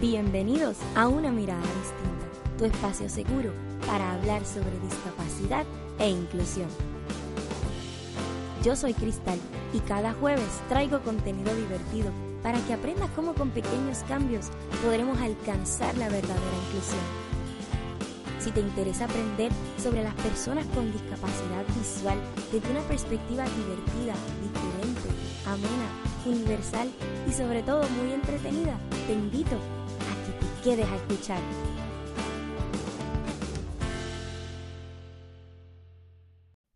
Bienvenidos a Una Mirada Distinta, tu espacio seguro para hablar sobre discapacidad e inclusión. Yo soy Cristal y cada jueves traigo contenido divertido para que aprendas cómo con pequeños cambios podremos alcanzar la verdadera inclusión. Si te interesa aprender sobre las personas con discapacidad visual desde una perspectiva divertida, diferente, amena, universal y sobre todo muy entretenida, te invito quedes a escuchar.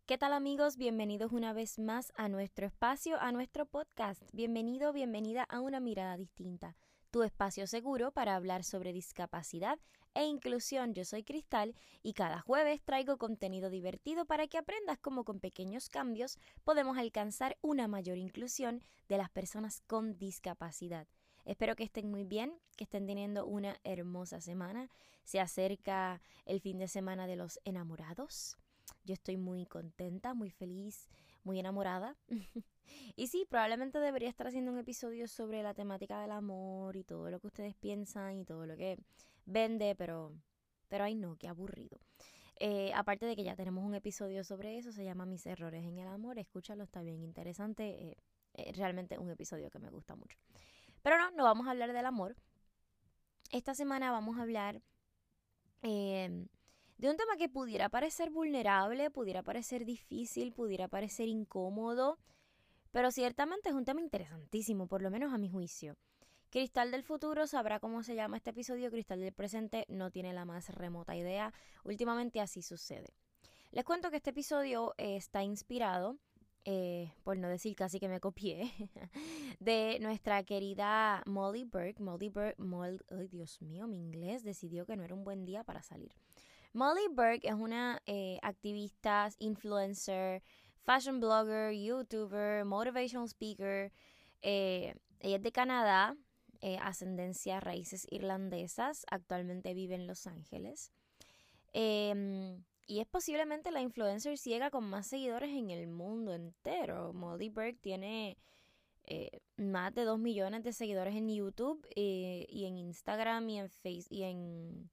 ¿Qué tal amigos? Bienvenidos una vez más a nuestro espacio, a nuestro podcast. Bienvenido, bienvenida a una mirada distinta, tu espacio seguro para hablar sobre discapacidad e inclusión. Yo soy Cristal y cada jueves traigo contenido divertido para que aprendas cómo con pequeños cambios podemos alcanzar una mayor inclusión de las personas con discapacidad. Espero que estén muy bien, que estén teniendo una hermosa semana. Se acerca el fin de semana de los enamorados. Yo estoy muy contenta, muy feliz, muy enamorada. y sí, probablemente debería estar haciendo un episodio sobre la temática del amor y todo lo que ustedes piensan y todo lo que vende, pero, pero ay no, qué aburrido. Eh, aparte de que ya tenemos un episodio sobre eso, se llama Mis errores en el amor. Escúchalo, está bien interesante. Eh, eh, realmente un episodio que me gusta mucho. Pero no, no vamos a hablar del amor. Esta semana vamos a hablar em, de un tema que pudiera parecer vulnerable, pudiera parecer difícil, pudiera parecer incómodo, pero ciertamente es un tema interesantísimo, por lo menos a mi juicio. Cristal del futuro sabrá cómo se llama este episodio, Cristal del presente no tiene la más remota idea. Últimamente así sucede. Les cuento que este episodio está inspirado eh, por no decir casi que me copié, de nuestra querida Molly Burke. Molly Burke, ay Dios mío, mi inglés decidió que no era un buen día para salir. Molly Burke es una eh, activista, influencer, fashion blogger, youtuber, motivational speaker. Eh, ella es de Canadá, ascendencia raíces irlandesas, actualmente vive en Los Ángeles. Em, y es posiblemente la influencer ciega con más seguidores en el mundo entero. Molly Burke tiene eh, más de 2 millones de seguidores en YouTube eh, y en Instagram y en Facebook y en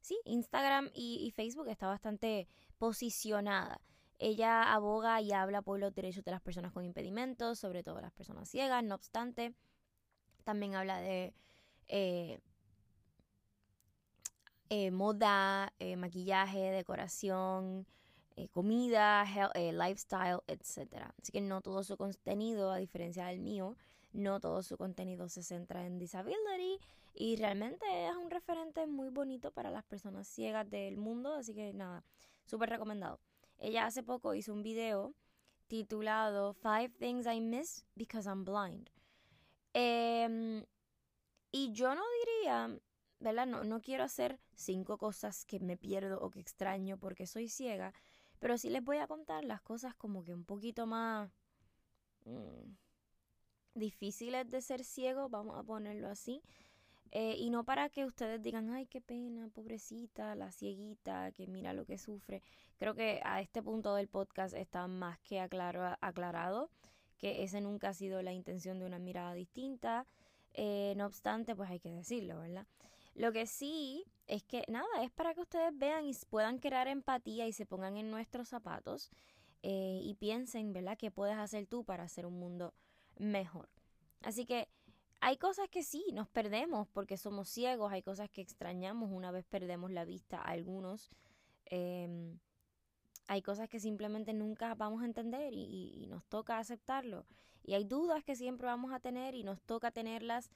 sí, Instagram y, y, Facebook está bastante posicionada. Ella aboga y habla por los derechos de las personas con impedimentos, sobre todo las personas ciegas, no obstante, también habla de eh, eh, moda, eh, maquillaje, decoración, eh, comida, lifestyle, etc. Así que no todo su contenido, a diferencia del mío, no todo su contenido se centra en disability y realmente es un referente muy bonito para las personas ciegas del mundo, así que nada, súper recomendado. Ella hace poco hizo un video titulado Five Things I Miss Because I'm Blind. Em, y yo no diría ¿verdad? No, no quiero hacer cinco cosas que me pierdo o que extraño porque soy ciega, pero sí les voy a contar las cosas como que un poquito más mm, difíciles de ser ciego, vamos a ponerlo así. Eh, y no para que ustedes digan, ay, qué pena, pobrecita, la cieguita, que mira lo que sufre. Creo que a este punto del podcast está más que aclaro, aclarado que ese nunca ha sido la intención de una mirada distinta. Eh, no obstante, pues hay que decirlo, ¿verdad? Lo que sí es que nada, es para que ustedes vean y puedan crear empatía y se pongan en nuestros zapatos eh, y piensen, ¿verdad?, qué puedes hacer tú para hacer un mundo mejor. Así que hay cosas que sí, nos perdemos porque somos ciegos, hay cosas que extrañamos una vez perdemos la vista, algunos. Em, hay cosas que simplemente nunca vamos a entender y, nos toca aceptarlo. Y hay dudas que siempre vamos a tener y nos toca tenerlas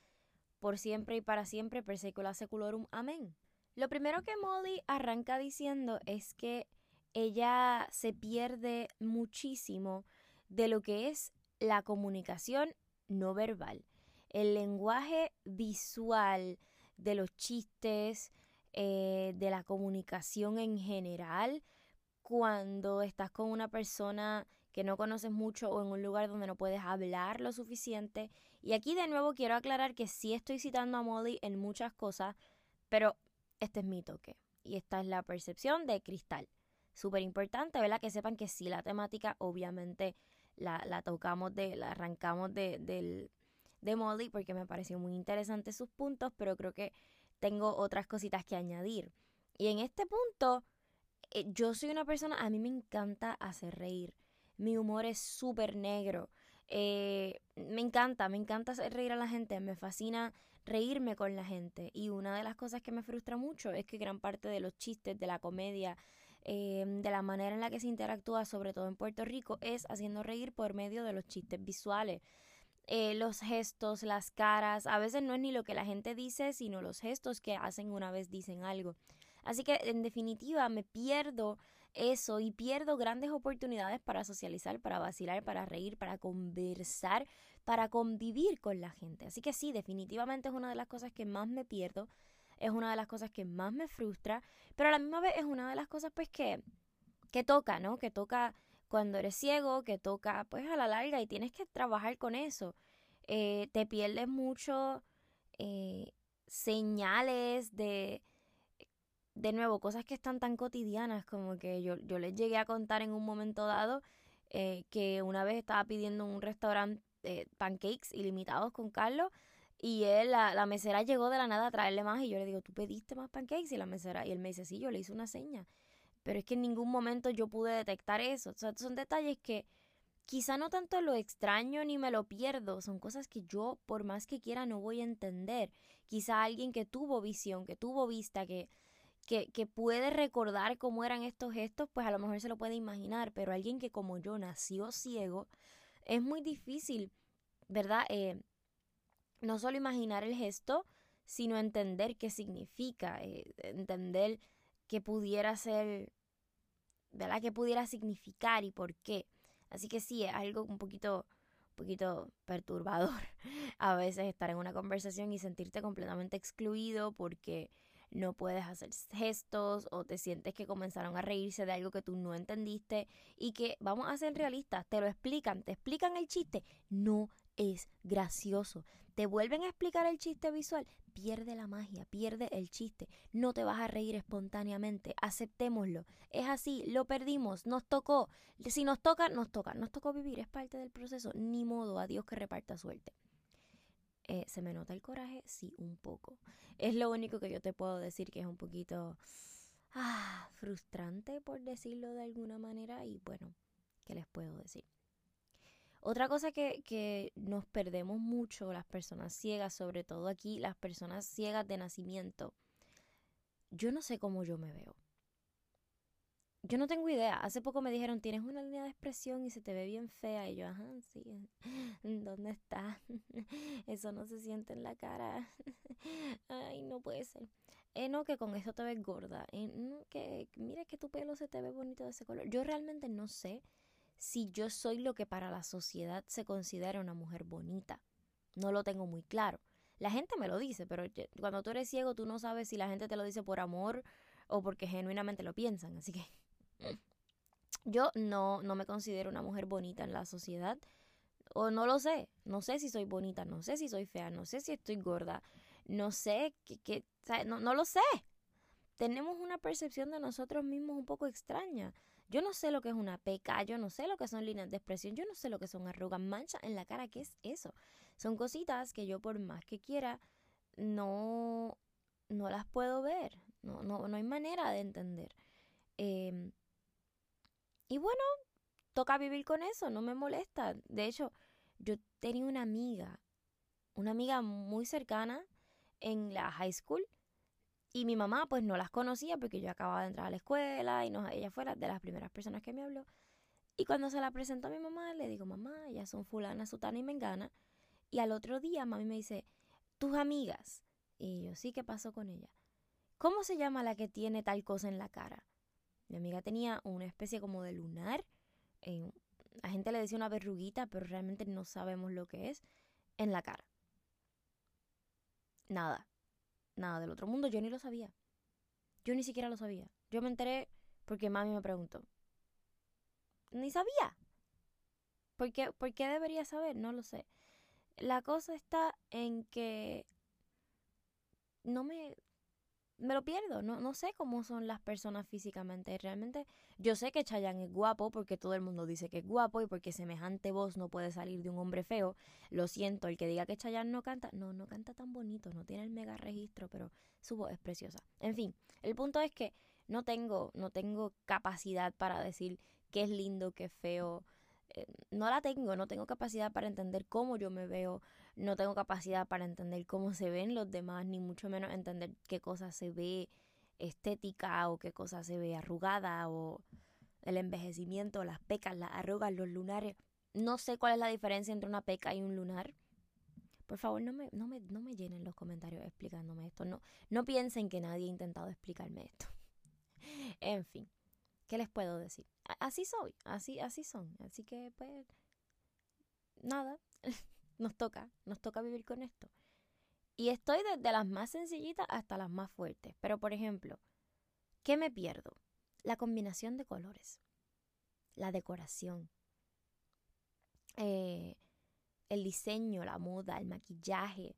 por siempre y para siempre, per secula seculorum. Amén. Lo primero que Molly arranca diciendo es que ella se pierde muchísimo de lo que es la comunicación no verbal, el lenguaje visual de los chistes, eh, de la comunicación en general, cuando estás con una persona que no conoces mucho o en un lugar donde no puedes hablar lo suficiente. Y aquí de nuevo quiero aclarar que sí estoy citando a Molly en muchas cosas, pero este es mi toque. Y esta es la percepción de Cristal. Súper importante, ¿verdad? Que sepan que sí, la temática obviamente la, la tocamos, de, la arrancamos de, de Molly porque me pareció muy interesante sus puntos, pero creo que tengo otras cositas que añadir. Y en este punto, eh, yo soy una persona, a mí me encanta hacer reír. Mi humor es súper negro. Eh, me encanta, me encanta hacer reír a la gente, me fascina reírme con la gente. Y una de las cosas que me frustra mucho es que gran parte de los chistes, de la comedia, eh, de la manera en la que se interactúa, sobre todo en Puerto Rico, es haciendo reír por medio de los chistes visuales. Eh, los gestos, las caras, a veces no es ni lo que la gente dice, sino los gestos que hacen una vez dicen algo. Así que en definitiva me pierdo eso y pierdo grandes oportunidades para socializar, para vacilar, para reír, para conversar, para convivir con la gente. Así que sí, definitivamente es una de las cosas que más me pierdo, es una de las cosas que más me frustra, pero a la misma vez es una de las cosas pues que, que toca, ¿no? Que toca cuando eres ciego, que toca pues a la larga y tienes que trabajar con eso. Eh, te pierdes mucho eh, señales de, de nuevo, cosas que están tan cotidianas como que yo, yo les llegué a contar en un momento dado eh, que una vez estaba pidiendo un restaurante pancakes ilimitados con Carlos y él, la, la, mesera llegó de la nada a traerle más y yo le digo, ¿tú pediste más pancakes? Y la mesera, y él me dice, sí, yo le hice una seña. Pero es que en ningún momento yo pude detectar eso. Son detalles que quizá no tanto lo extraño ni me lo pierdo, son cosas que yo, por más que quiera, no voy a entender. Quizá alguien que tuvo visión, que tuvo vista, que, que, que puede recordar cómo eran estos gestos, pues a lo mejor se lo puede imaginar, pero alguien que como yo nació ciego, es muy difícil, ¿verdad? Eh, no solo imaginar el gesto, sino entender qué significa, eh, entender qué pudiera ser, ¿verdad? ¿Qué pudiera significar y por qué? Así que sí, es algo un poquito, un poquito perturbador a veces estar en una conversación y sentirte completamente excluido porque no puedes hacer gestos o te sientes que comenzaron a reírse de algo que tú no entendiste y que, vamos a ser realistas, te lo explican, te explican el chiste, no es gracioso. Te vuelven a explicar el chiste visual, pierde la magia, pierde el chiste. No te vas a reír espontáneamente. Aceptémoslo. Es así, lo perdimos, nos tocó. Si nos toca, nos toca. Nos tocó vivir, es parte del proceso. Ni modo, a Dios que reparta suerte. Eh, ¿Se me nota el coraje? Sí, un poco. Es lo único que yo te puedo decir que es un poquito ah, frustrante, por decirlo de alguna manera. Y bueno, ¿qué les puedo decir? Otra cosa que, que nos perdemos mucho las personas ciegas, sobre todo aquí las personas ciegas de nacimiento, yo no sé cómo yo me veo. Yo no tengo idea. Hace poco me dijeron, tienes una línea de expresión y se te ve bien fea. Y yo, ajá, sí. ¿Dónde está? Eso no se siente en la cara. Ay, no puede ser. Eh, no, que con eso te ves gorda. Eh, que mira que tu pelo se te ve bonito de ese color. Yo realmente no sé si yo soy lo que para la sociedad se considera una mujer bonita. No lo tengo muy claro. La gente me lo dice, pero cuando tú eres ciego tú no sabes si la gente te lo dice por amor o porque genuinamente lo piensan. Así que yo no, no me considero una mujer bonita en la sociedad. O no lo sé. No sé si soy bonita, no sé si soy fea, no sé si estoy gorda, no sé que, no, no lo sé. Tenemos una percepción de nosotros mismos un poco extraña. Yo no sé lo que es una peca, yo no sé lo que son líneas de expresión, yo no sé lo que son arrugas, manchas en la cara, ¿qué es eso? Son cositas que yo por más que quiera no, no las puedo ver, no, no, no hay manera de entender. Em, y bueno, toca vivir con eso, no me molesta. De hecho, yo tenía una amiga, una amiga muy cercana en la high school y mi mamá pues no las conocía porque yo acababa de entrar a la escuela y no, ella fue de las primeras personas que me habló. Y cuando se la presentó a mi mamá, le digo, mamá, ellas son fulana, sutana y mengana. Y al otro día mami me dice, tus amigas. Y yo, sí, ¿qué pasó con ella? ¿Cómo se llama la que tiene tal cosa en la cara? Mi amiga tenía una especie como de lunar. En, la gente le decía una verruguita, pero realmente no sabemos lo que es, en la cara. Nada nada del otro mundo, yo ni lo sabía. Yo ni siquiera lo sabía. Yo me enteré porque mami me preguntó. Ni sabía. ¿Por qué, ¿Por qué debería saber? No lo sé. La cosa está en que no me me lo pierdo. No, no sé cómo son las personas físicamente. Realmente yo sé que Chayanne es guapo porque todo el mundo dice que es guapo y porque semejante voz no puede salir de un hombre feo. Lo siento, el que diga que Chayanne no canta, no, no canta tan bonito, no tiene el mega registro, pero su voz es preciosa. En fin, el punto es que no tengo, no tengo capacidad para decir qué es lindo, qué es feo. Eh, no la tengo, no tengo capacidad para entender cómo yo me veo, no tengo capacidad para entender cómo se ven los demás, ni mucho menos entender qué cosa se ve estética o qué cosa se ve arrugada o el envejecimiento, las pecas, las arrugas, los lunares. No sé cuál es la diferencia entre una peca y un lunar. Por favor, no me, no me, no me llenen los comentarios explicándome esto. No, no piensen que nadie ha intentado explicarme esto. en fin, ¿qué les puedo decir? Así soy, así, así son. Así que, pues, nada. nos toca, nos toca vivir con esto. Y estoy desde las más sencillitas hasta las más fuertes. Pero, por ejemplo, ¿qué me pierdo? La combinación de colores, la decoración, eh, el diseño, la moda, el maquillaje.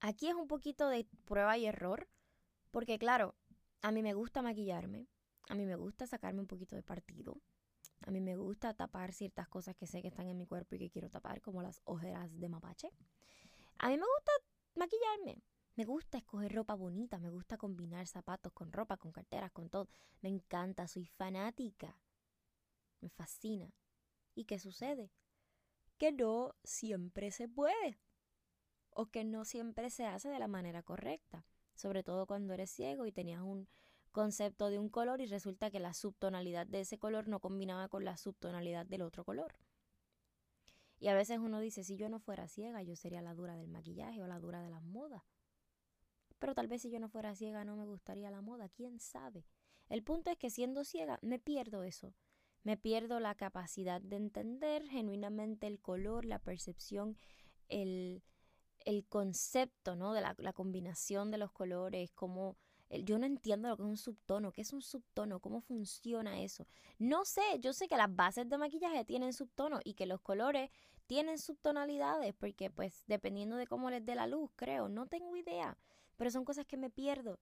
Aquí es un poquito de prueba y error, porque claro, a mí me gusta maquillarme, a mí me gusta sacarme un poquito de partido, a mí me gusta tapar ciertas cosas que sé que están en mi cuerpo y que quiero tapar, como las ojeras de mapache. A mí me gusta maquillarme. Me gusta escoger ropa bonita, me gusta combinar zapatos con ropa, con carteras, con todo. Me encanta, soy fanática. Me fascina. ¿Y qué sucede? Que no siempre se puede. O que no siempre se hace de la manera correcta. Sobre todo cuando eres ciego y tenías un concepto de un color y resulta que la subtonalidad de ese color no combinaba con la subtonalidad del otro color. Y a veces uno dice, si yo no fuera ciega, yo sería la dura del maquillaje o la dura de las modas. Pero tal vez si yo no fuera ciega no me gustaría la moda, quién sabe. El punto es que siendo ciega me pierdo eso. Me pierdo la capacidad de entender genuinamente el color, la percepción, el, el concepto, ¿no? De la, la combinación de los colores, cómo yo no entiendo lo que es un subtono, qué es un subtono, cómo funciona eso. No sé, yo sé que las bases de maquillaje tienen subtono y que los colores tienen subtonalidades, porque pues dependiendo de cómo les dé la luz, creo, no tengo idea, pero son cosas que me pierdo.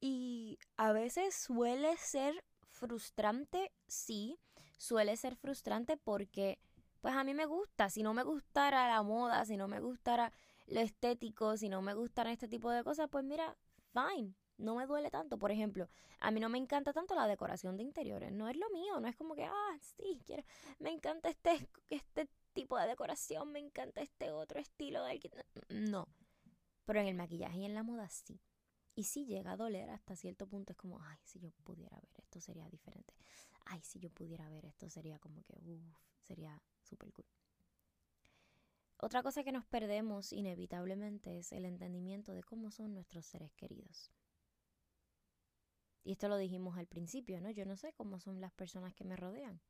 Y a veces suele ser frustrante, sí, suele ser frustrante porque pues a mí me gusta, si no me gustara la moda, si no me gustara lo estético, si no me gustaran este tipo de cosas, pues mira, fine, no me duele tanto. Por ejemplo, a mí no me encanta tanto la decoración de interiores. No es lo mío, no es como que, ah, sí, quiero, me encanta este, este tipo de decoración, me encanta este otro estilo de No. Pero en el maquillaje y en la moda sí. Y sí llega a doler hasta cierto punto. Es como, ay, si yo pudiera ver esto sería diferente. Ay, si yo pudiera ver esto sería como que, uff, sería súper cool. Otra cosa que nos perdemos inevitablemente es el entendimiento de cómo son nuestros seres queridos. Y esto lo dijimos al principio, ¿no? Yo no sé cómo son las personas que me rodean.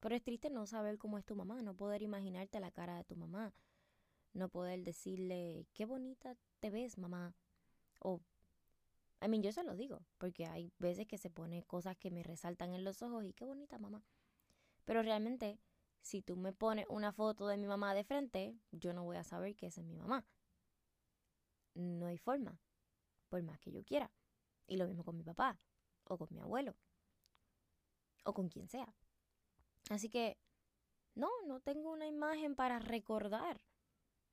Pero es triste no saber cómo es tu mamá, no poder imaginarte la cara de tu mamá, no poder decirle, qué bonita te ves, mamá. O, a mí yo se lo digo, porque hay veces que se pone cosas que me resaltan en los ojos y qué bonita mamá. Pero realmente, si tú me pones una foto de mi mamá de frente, yo no voy a saber que esa es mi mamá. No hay forma, por más que yo quiera. Y lo mismo con mi papá o con mi abuelo o con quien sea. Así que no, no tengo una imagen para recordar.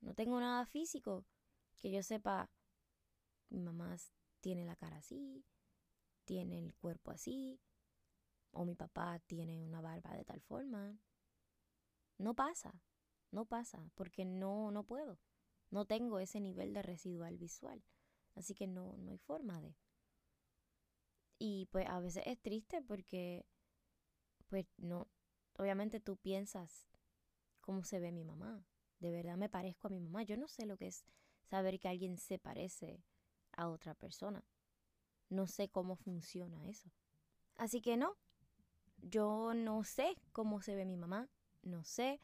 No tengo nada físico que yo sepa. Mi mamá tiene la cara así, tiene el cuerpo así, o mi papá tiene una barba de tal forma. No pasa, no pasa, porque no, no puedo. No tengo ese nivel de residual visual. Así que no, no hay forma de. Y pues a veces es triste porque, pues no, obviamente tú piensas cómo se ve mi mamá. De verdad me parezco a mi mamá. Yo no sé lo que es saber que alguien se parece a otra persona. No sé cómo funciona eso. Así que no, yo no sé cómo se ve mi mamá, no sé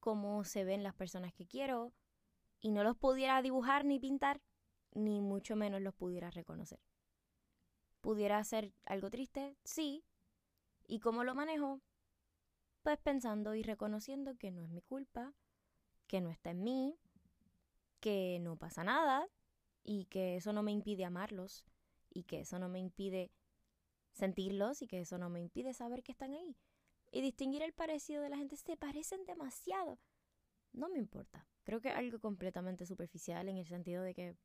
cómo se ven las personas que quiero y no los pudiera dibujar ni pintar, ni mucho menos los pudiera reconocer. ¿Pudiera ser algo triste? Sí. ¿Y cómo lo manejo? Pues pensando y reconociendo que no es mi culpa, que no está en mí, que no pasa nada y que eso no me impide amarlos y que eso no me impide sentirlos y que eso no me impide saber que están ahí. Y distinguir el parecido de la gente, se parecen demasiado. No me importa. Creo que es algo completamente superficial en el sentido de que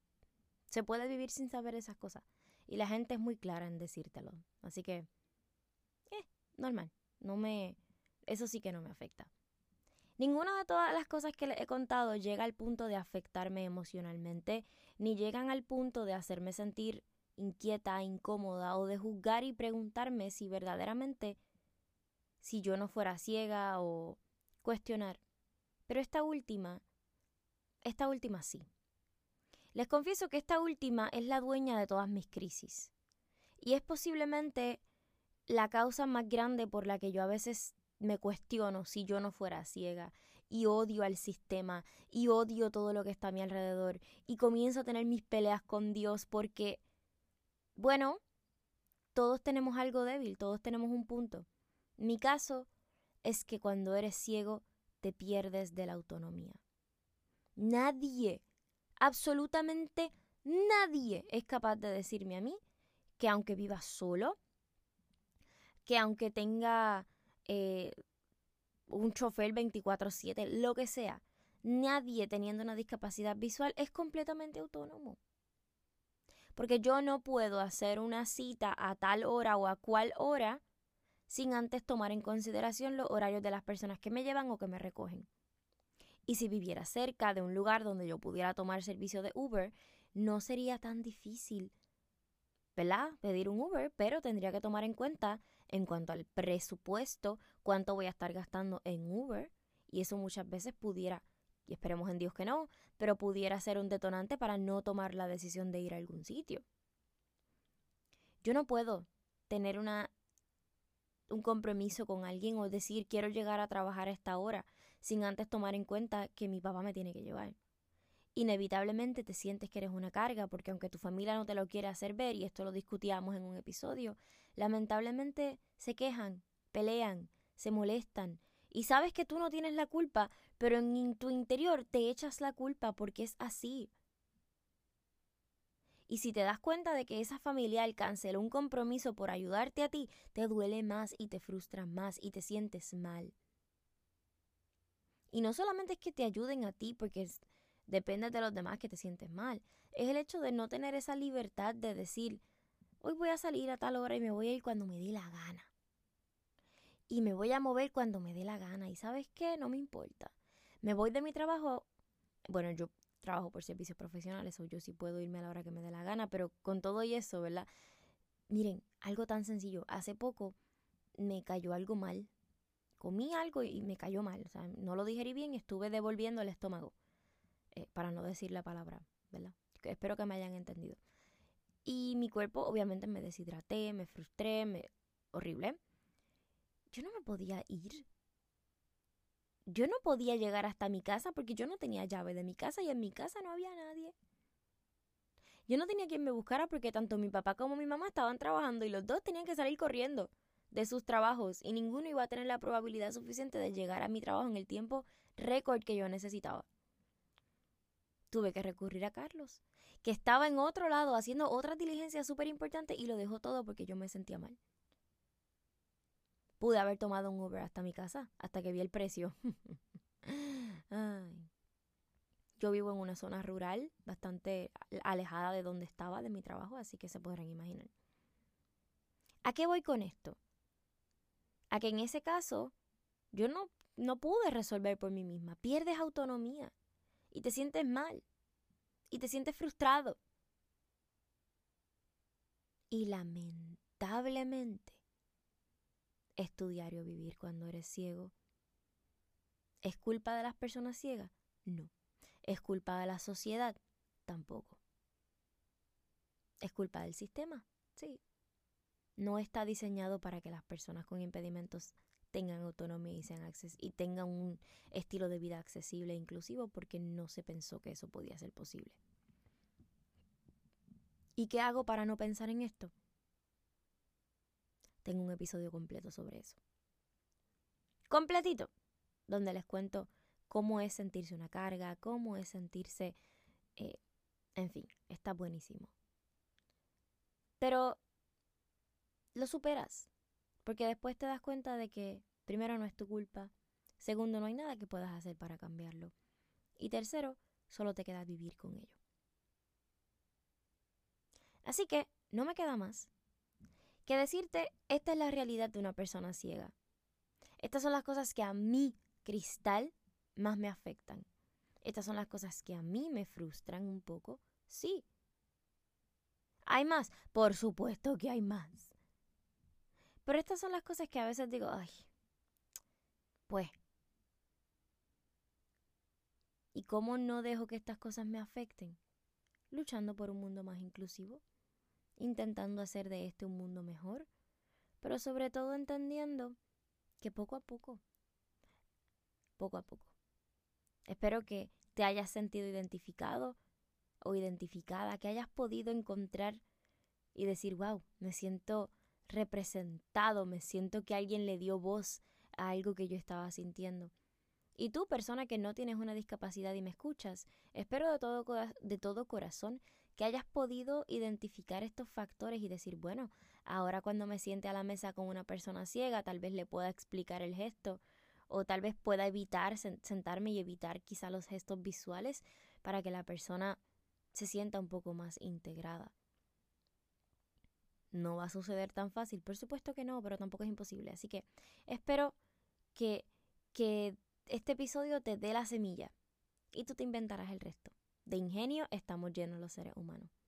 se puede vivir sin saber esas cosas. Y la gente es muy clara en decírtelo. Así que, eh, normal. No me, eso sí que no me afecta. Ninguna de todas las cosas que les he contado llega al punto de afectarme emocionalmente, ni llegan al punto de hacerme sentir inquieta, incómoda o de juzgar y preguntarme si verdaderamente, si yo no fuera ciega o cuestionar. Pero esta última, esta última sí. Les confieso que esta última es la dueña de todas mis crisis. Y es posiblemente la causa más grande por la que yo a veces me cuestiono si yo no fuera ciega y odio al sistema y odio todo lo que está a mi alrededor y comienzo a tener mis peleas con Dios porque, bueno, todos tenemos algo débil, todos tenemos un punto. Mi caso es que cuando eres ciego te pierdes de la autonomía. Nadie, absolutamente nadie es capaz de decirme a mí que aunque viva solo, que aunque tenga eh, un chofer 24/7, lo que sea, nadie teniendo una discapacidad visual es completamente autónomo. Porque yo no puedo hacer una cita a tal hora o a cual hora sin antes tomar en consideración los horarios de las personas que me llevan o que me recogen. Y si viviera cerca de un lugar donde yo pudiera tomar servicio de Uber, no sería tan difícil, ¿verdad? Pedir un Uber, pero tendría que tomar en cuenta en cuanto al presupuesto, cuánto voy a estar gastando en Uber. Y eso muchas veces pudiera, y esperemos en Dios que no, pero pudiera ser un detonante para no tomar la decisión de ir a algún sitio. Yo no puedo tener una, un compromiso con alguien o decir quiero llegar a trabajar a esta hora sin antes tomar en cuenta que mi papá me tiene que llevar inevitablemente te sientes que eres una carga, porque aunque tu familia no te lo quiere hacer ver, y esto lo discutíamos en un episodio, lamentablemente se quejan, pelean, se molestan, y sabes que tú no tienes la culpa, pero en tu interior te echas la culpa porque es así. Y si te das cuenta de que esa familiar canceló un compromiso por ayudarte a ti, te duele más y te frustra más y te sientes mal. Y no solamente es que te ayuden a ti porque depende de los demás que te sientes mal. Es el hecho de no tener esa libertad de decir, hoy voy a salir a tal hora y me voy a ir cuando me dé la gana. Y me voy a mover cuando me dé la gana. Y sabes qué, no me importa. Me voy de mi trabajo. Bueno, yo trabajo por servicios profesionales o yo sí puedo irme a la hora que me dé la gana, pero con todo y eso, ¿verdad? Miren, algo tan sencillo. Hace poco me cayó algo mal. Comí algo y me cayó mal. O sea, no lo digerí bien y estuve devolviendo el estómago. Eh, para no decir la palabra, ¿verdad? espero que me hayan entendido. Y mi cuerpo, obviamente, me deshidraté, me frustré, me... horrible. Yo no me podía ir. Yo no podía llegar hasta mi casa porque yo no tenía llave de mi casa y en mi casa no había nadie. Yo no tenía quien me buscara porque tanto mi papá como mi mamá estaban trabajando y los dos tenían que salir corriendo de sus trabajos y ninguno iba a tener la probabilidad suficiente de llegar a mi trabajo en el tiempo récord que yo necesitaba tuve que recurrir a Carlos, que estaba en otro lado haciendo otra diligencia súper importante y lo dejó todo porque yo me sentía mal. Pude haber tomado un Uber hasta mi casa, hasta que vi el precio. Yo vivo en una zona rural, bastante alejada de donde estaba, de mi trabajo, así que se podrán imaginar. ¿A qué voy con esto? A que en ese caso yo no, no pude resolver por mí misma. Pierdes autonomía y te sientes mal y te sientes frustrado. Y lamentablemente, estudiar o vivir cuando eres ciego. ¿Es culpa de las personas ciegas? No. ¿Es culpa de la sociedad? Tampoco. ¿Es culpa del sistema? Sí. No está diseñado para que las personas con impedimentos tengan autonomía y, sean y tengan un estilo de vida accesible e inclusivo porque no se pensó que eso podía ser posible. ¿Y qué hago para no pensar en esto? Tengo un episodio completo sobre eso. Completito, donde les cuento cómo es sentirse una carga, cómo es sentirse eh, En fin, está buenísimo. Pero lo superas, porque después te das cuenta de que, primero, no es tu culpa, segundo, no hay nada que puedas hacer para cambiarlo, y tercero, solo te queda vivir con ello. Así que no me queda más que decirte, esta es la realidad de una persona ciega. Estas son las cosas que a mí, Cristal, más me afectan. Estas son las cosas que a mí me frustran un poco. Sí. ¿Hay más? Por supuesto que hay más. Pero estas son las cosas que a veces digo, ay, pues. ¿Y cómo no dejo que estas cosas me afecten? Luchando por un mundo más inclusivo, intentando hacer de este un mundo mejor, pero sobre todo entendiendo que poco a poco, poco a poco. Espero que te hayas sentido identificado o identificada, que hayas podido encontrar y decir, wow, me siento representado, me siento que alguien le dio voz a algo que yo estaba sintiendo. Y tú, persona que no tienes una discapacidad y me escuchas, espero de todo, de todo corazón que hayas podido identificar estos factores y decir, bueno, ahora cuando me siente a la mesa con una persona ciega, tal vez le pueda explicar el gesto o tal vez pueda evitar sentarme y evitar quizá los gestos visuales para que la persona se sienta un poco más integrada. No va a suceder tan fácil, por supuesto que no, pero tampoco es imposible. Así que espero que, que este episodio te dé la semilla y tú te inventarás el resto. De ingenio estamos llenos los seres humanos.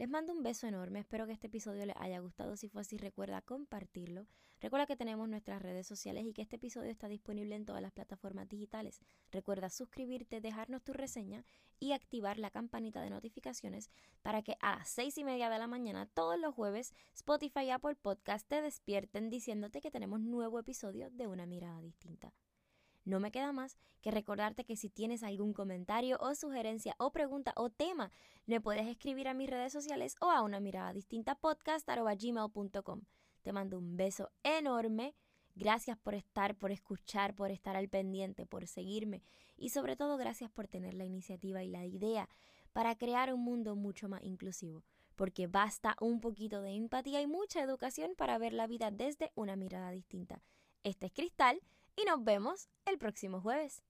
Les mando un beso enorme, espero que este episodio les haya gustado. Si fue así, recuerda compartirlo. Recuerda que tenemos nuestras redes sociales y que este episodio está disponible en todas las plataformas digitales. Recuerda suscribirte, dejarnos tu reseña y activar la campanita de notificaciones para que a las seis y media de la mañana todos los jueves Spotify y Apple Podcast te despierten diciéndote que tenemos nuevo episodio de Una Mirada Distinta. No me queda más que recordarte que si tienes algún comentario o sugerencia o pregunta o tema, me puedes escribir a mis redes sociales o a una mirada distinta podcast.gmail.com. Te mando un beso enorme. Gracias por estar, por escuchar, por estar al pendiente, por seguirme y sobre todo gracias por tener la iniciativa y la idea para crear un mundo mucho más inclusivo, porque basta un poquito de empatía y mucha educación para ver la vida desde una mirada distinta. Este es Cristal y nos vemos el próximo jueves.